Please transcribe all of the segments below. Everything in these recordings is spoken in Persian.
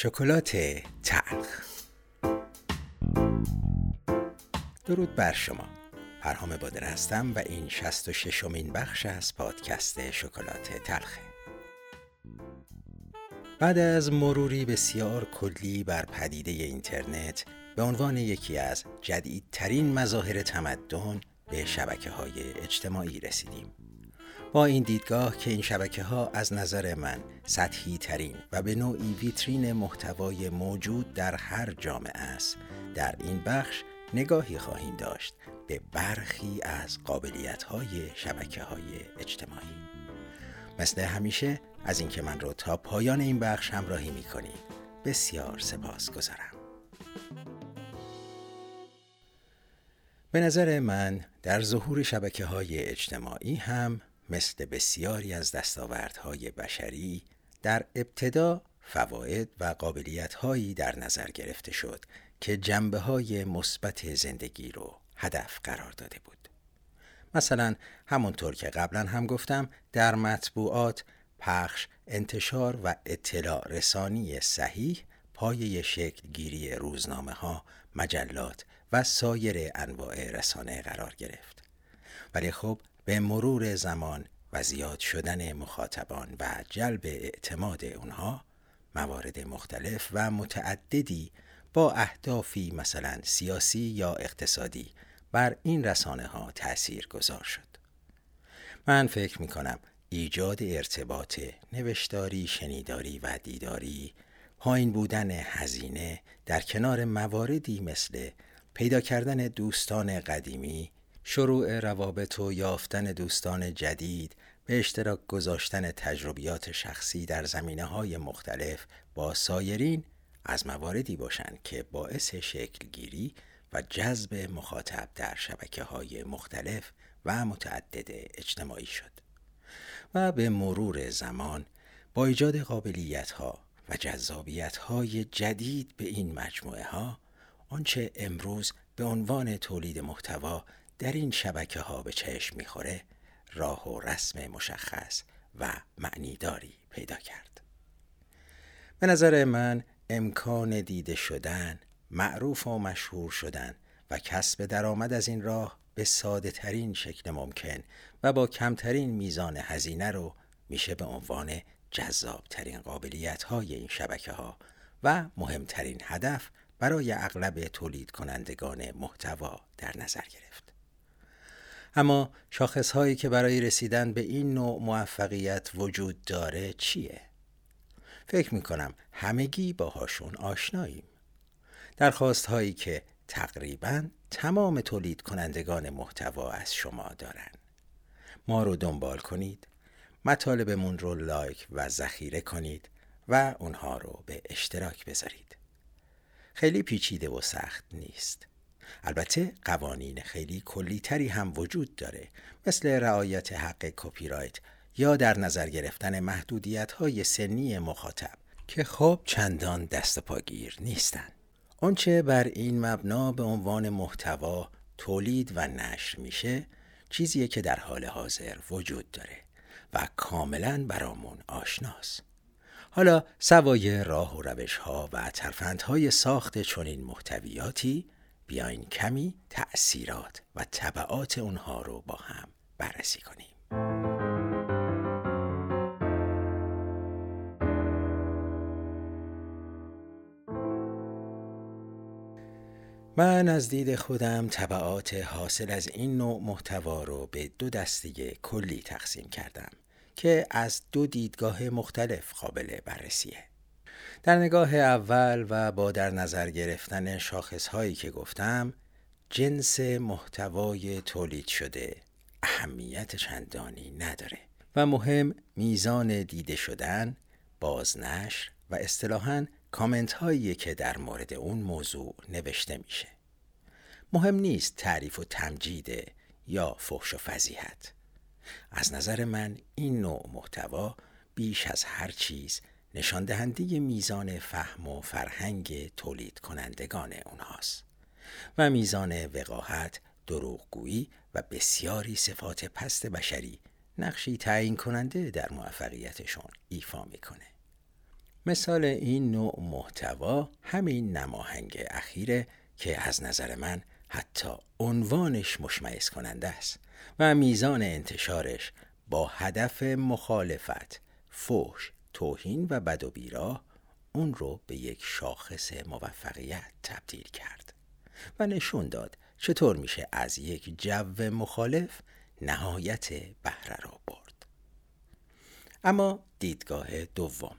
شکلات تلخ درود بر شما. پرهام بادر هستم و این 66 امین بخش از پادکست شکلات تلخه بعد از مروری بسیار کلی بر پدیده اینترنت به عنوان یکی از جدیدترین مظاهر تمدن به شبکه های اجتماعی رسیدیم. با این دیدگاه که این شبکه ها از نظر من سطحی ترین و به نوعی ویترین محتوای موجود در هر جامعه است در این بخش نگاهی خواهیم داشت به برخی از قابلیت های شبکه های اجتماعی. مثل همیشه از اینکه من رو تا پایان این بخش همراهی می کنید بسیار سپاس گذارم. به نظر من در ظهور شبکه های اجتماعی هم مثل بسیاری از دستاوردهای بشری در ابتدا فواید و قابلیتهایی در نظر گرفته شد که جنبه های مثبت زندگی رو هدف قرار داده بود. مثلا همونطور که قبلا هم گفتم در مطبوعات پخش، انتشار و اطلاع رسانی صحیح پایه شکل گیری روزنامه ها، مجلات و سایر انواع رسانه قرار گرفت. ولی خب به مرور زمان و زیاد شدن مخاطبان و جلب اعتماد اونها موارد مختلف و متعددی با اهدافی مثلا سیاسی یا اقتصادی بر این رسانه ها تأثیر گذار شد. من فکر می کنم ایجاد ارتباط نوشتاری، شنیداری و دیداری پایین بودن هزینه در کنار مواردی مثل پیدا کردن دوستان قدیمی شروع روابط و یافتن دوستان جدید به اشتراک گذاشتن تجربیات شخصی در زمینه های مختلف با سایرین از مواردی باشند که باعث شکلگیری و جذب مخاطب در شبکه های مختلف و متعدد اجتماعی شد و به مرور زمان با ایجاد قابلیت ها و جذابیت های جدید به این مجموعه ها آنچه امروز به عنوان تولید محتوا در این شبکه ها به چشم می‌خوره راه و رسم مشخص و معنیداری پیدا کرد به نظر من امکان دیده شدن معروف و مشهور شدن و کسب درآمد از این راه به ساده ترین شکل ممکن و با کمترین میزان هزینه رو میشه به عنوان جذاب ترین قابلیت های این شبکه ها و مهمترین هدف برای اغلب تولید کنندگان محتوا در نظر گرفت. اما شاخص هایی که برای رسیدن به این نوع موفقیت وجود داره چیه؟ فکر می کنم همگی باهاشون آشناییم. درخواست هایی که تقریبا تمام تولید کنندگان محتوا از شما دارن. ما رو دنبال کنید، مطالبمون رو لایک و ذخیره کنید و اونها رو به اشتراک بذارید. خیلی پیچیده و سخت نیست. البته قوانین خیلی کلیتری هم وجود داره مثل رعایت حق کپی رایت یا در نظر گرفتن محدودیت های سنی مخاطب که خب چندان دست پاگیر نیستن. آنچه بر این مبنا به عنوان محتوا تولید و نشر میشه چیزیه که در حال حاضر وجود داره و کاملا برامون آشناست. حالا سوای راه و روش ها و های ساخت چنین محتویاتی بیاین کمی تأثیرات و طبعات اونها رو با هم بررسی کنیم. من از دید خودم طبعات حاصل از این نوع محتوا رو به دو دسته کلی تقسیم کردم که از دو دیدگاه مختلف قابل بررسیه. در نگاه اول و با در نظر گرفتن شاخص هایی که گفتم جنس محتوای تولید شده اهمیت چندانی نداره و مهم میزان دیده شدن، بازنشر و اصطلاحاً کامنت هایی که در مورد اون موضوع نوشته میشه. مهم نیست تعریف و تمجید یا فحش و فضیحت. از نظر من این نوع محتوا بیش از هر چیز نشان دهنده میزان فهم و فرهنگ تولید کنندگان اونهاست و میزان وقاحت، دروغگویی و بسیاری صفات پست بشری نقشی تعیین کننده در موفقیتشون ایفا می‌کنه. مثال این نوع محتوا همین نماهنگ اخیره که از نظر من حتی عنوانش مشمعز کننده است و میزان انتشارش با هدف مخالفت، فوش، توهین و بد و بیراه اون رو به یک شاخص موفقیت تبدیل کرد و نشون داد چطور میشه از یک جو مخالف نهایت بهره را برد. اما دیدگاه دوم.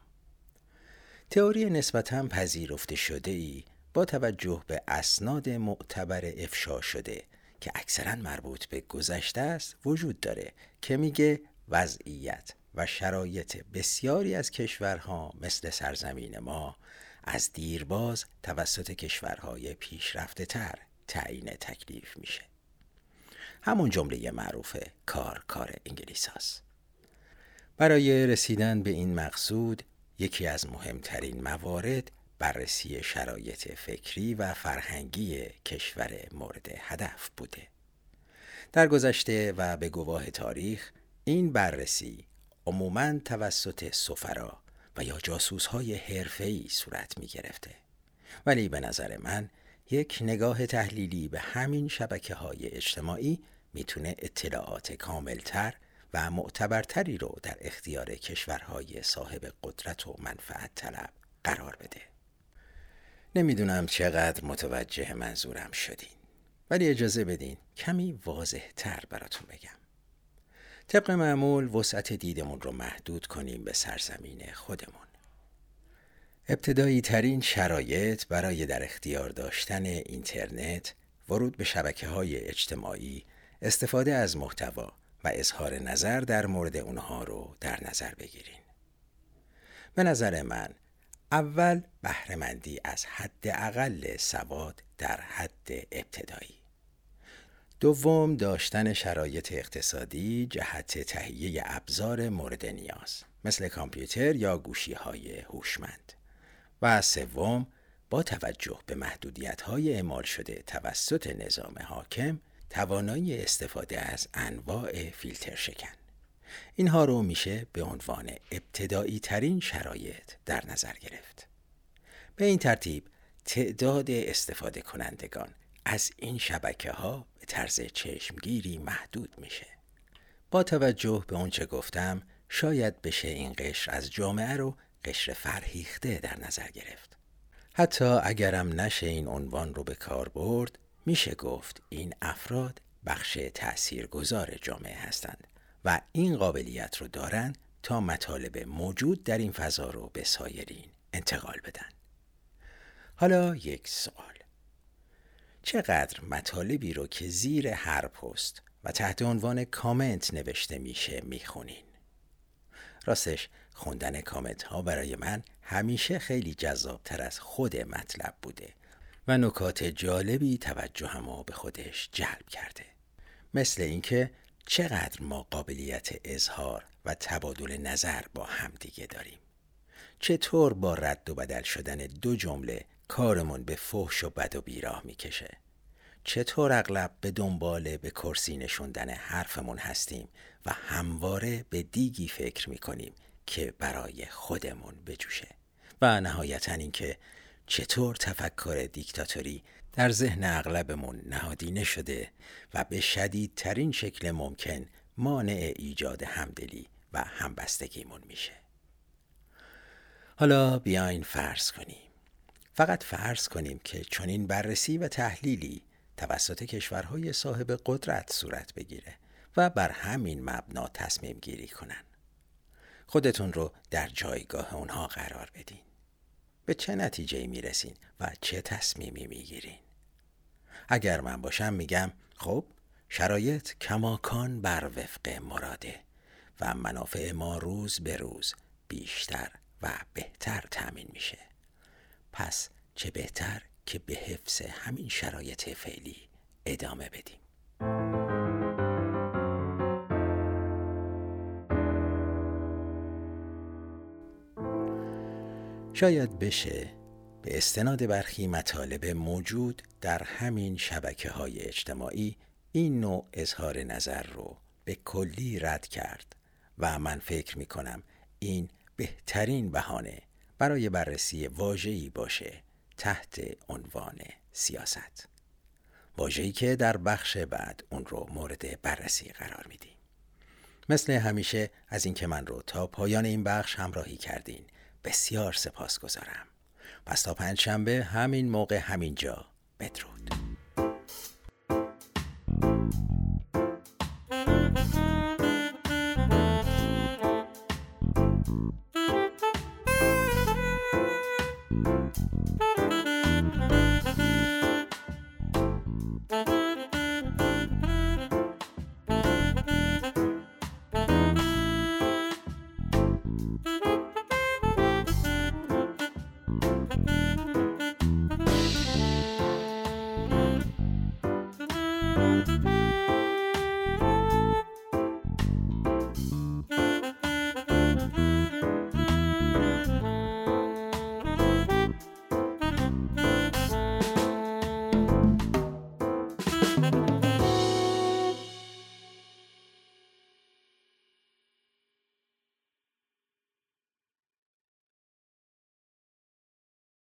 تئوری نسبتا پذیرفته شده ای با توجه به اسناد معتبر افشا شده که اکثرا مربوط به گذشته است وجود داره که میگه وضعیت و شرایط بسیاری از کشورها مثل سرزمین ما از دیرباز توسط کشورهای پیشرفته تر تعیین تکلیف میشه همون جمله معروف کار کار انگلیس هست. برای رسیدن به این مقصود یکی از مهمترین موارد بررسی شرایط فکری و فرهنگی کشور مورد هدف بوده در گذشته و به گواه تاریخ این بررسی عموما توسط سفرا و یا جاسوس های حرفه‌ای صورت می گرفته ولی به نظر من یک نگاه تحلیلی به همین شبکه های اجتماعی می‌تونه اطلاعات کاملتر و معتبرتری رو در اختیار کشورهای صاحب قدرت و منفعت طلب قرار بده. نمی‌دونم چقدر متوجه منظورم شدین ولی اجازه بدین کمی واضح تر براتون بگم. طبق معمول وسعت دیدمون رو محدود کنیم به سرزمین خودمون. ابتدایی ترین شرایط برای در اختیار داشتن اینترنت ورود به شبکه های اجتماعی استفاده از محتوا و اظهار نظر در مورد اونها رو در نظر بگیرین. به نظر من اول بهرهمندی از حد اقل سواد در حد ابتدایی. دوم داشتن شرایط اقتصادی جهت تهیه ابزار مورد نیاز مثل کامپیوتر یا گوشی های هوشمند. و سوم با توجه به محدودیت های اعمال شده توسط نظام حاکم توانایی استفاده از انواع فیلتر شکن. اینها رو میشه به عنوان ابتدایی ترین شرایط در نظر گرفت. به این ترتیب تعداد استفاده کنندگان از این شبکه ها به طرز چشمگیری محدود میشه. با توجه به اونچه گفتم شاید بشه این قشر از جامعه رو قشر فرهیخته در نظر گرفت. حتی اگرم نشه این عنوان رو به کار برد میشه گفت این افراد بخش تأثیرگذار جامعه هستند و این قابلیت رو دارند تا مطالب موجود در این فضا رو به سایرین انتقال بدن. حالا یک سوال. چقدر مطالبی رو که زیر هر پست و تحت عنوان کامنت نوشته میشه می‌خونین؟ راستش خوندن کامنت ها برای من همیشه خیلی جذابتر از خود مطلب بوده و نکات جالبی توجه به خودش جلب کرده. مثل اینکه چقدر ما قابلیت اظهار و تبادل نظر با همدیگه داریم. چطور با رد و بدل شدن دو جمله کارمون به فحش و بد و بیراه می‌کشه. چطور اغلب به دنبال به کرسی نشوندن حرفمون هستیم و همواره به دیگی فکر می‌کنیم که برای خودمون بجوشه؟ و نهایتا اینکه چطور تفکر دیکتاتوری در ذهن اغلبمون نهادینه شده و به شدیدترین شکل ممکن مانع ایجاد همدلی و همبستگیمون میشه. حالا بیاین فرض کنیم فقط فرض کنیم که چنین بررسی و تحلیلی توسط کشورهای صاحب قدرت صورت بگیره و بر همین مبنا تصمیم گیری کنن. خودتون رو در جایگاه اونها قرار بدین. به چه نتیجه می رسین و چه تصمیمی می گیرین؟ اگر من باشم میگم خب شرایط کماکان بر وفق مراده و منافع ما روز به روز بیشتر و بهتر تأمین میشه. پس چه بهتر که به حفظ همین شرایط فعلی ادامه بدیم. شاید بشه به استناد برخی مطالب موجود در همین شبکه های اجتماعی این نوع اظهار نظر رو به کلی رد کرد و من فکر می کنم این بهترین بهانه برای بررسی واژه‌ای باشه تحت عنوان سیاست. واژه‌ای که در بخش بعد اون رو مورد بررسی قرار میدیم. مثل همیشه از اینکه من رو تا پایان این بخش همراهی کردین بسیار سپاس گذارم. پس تا پنجشنبه همین موقع همینجا بدرود.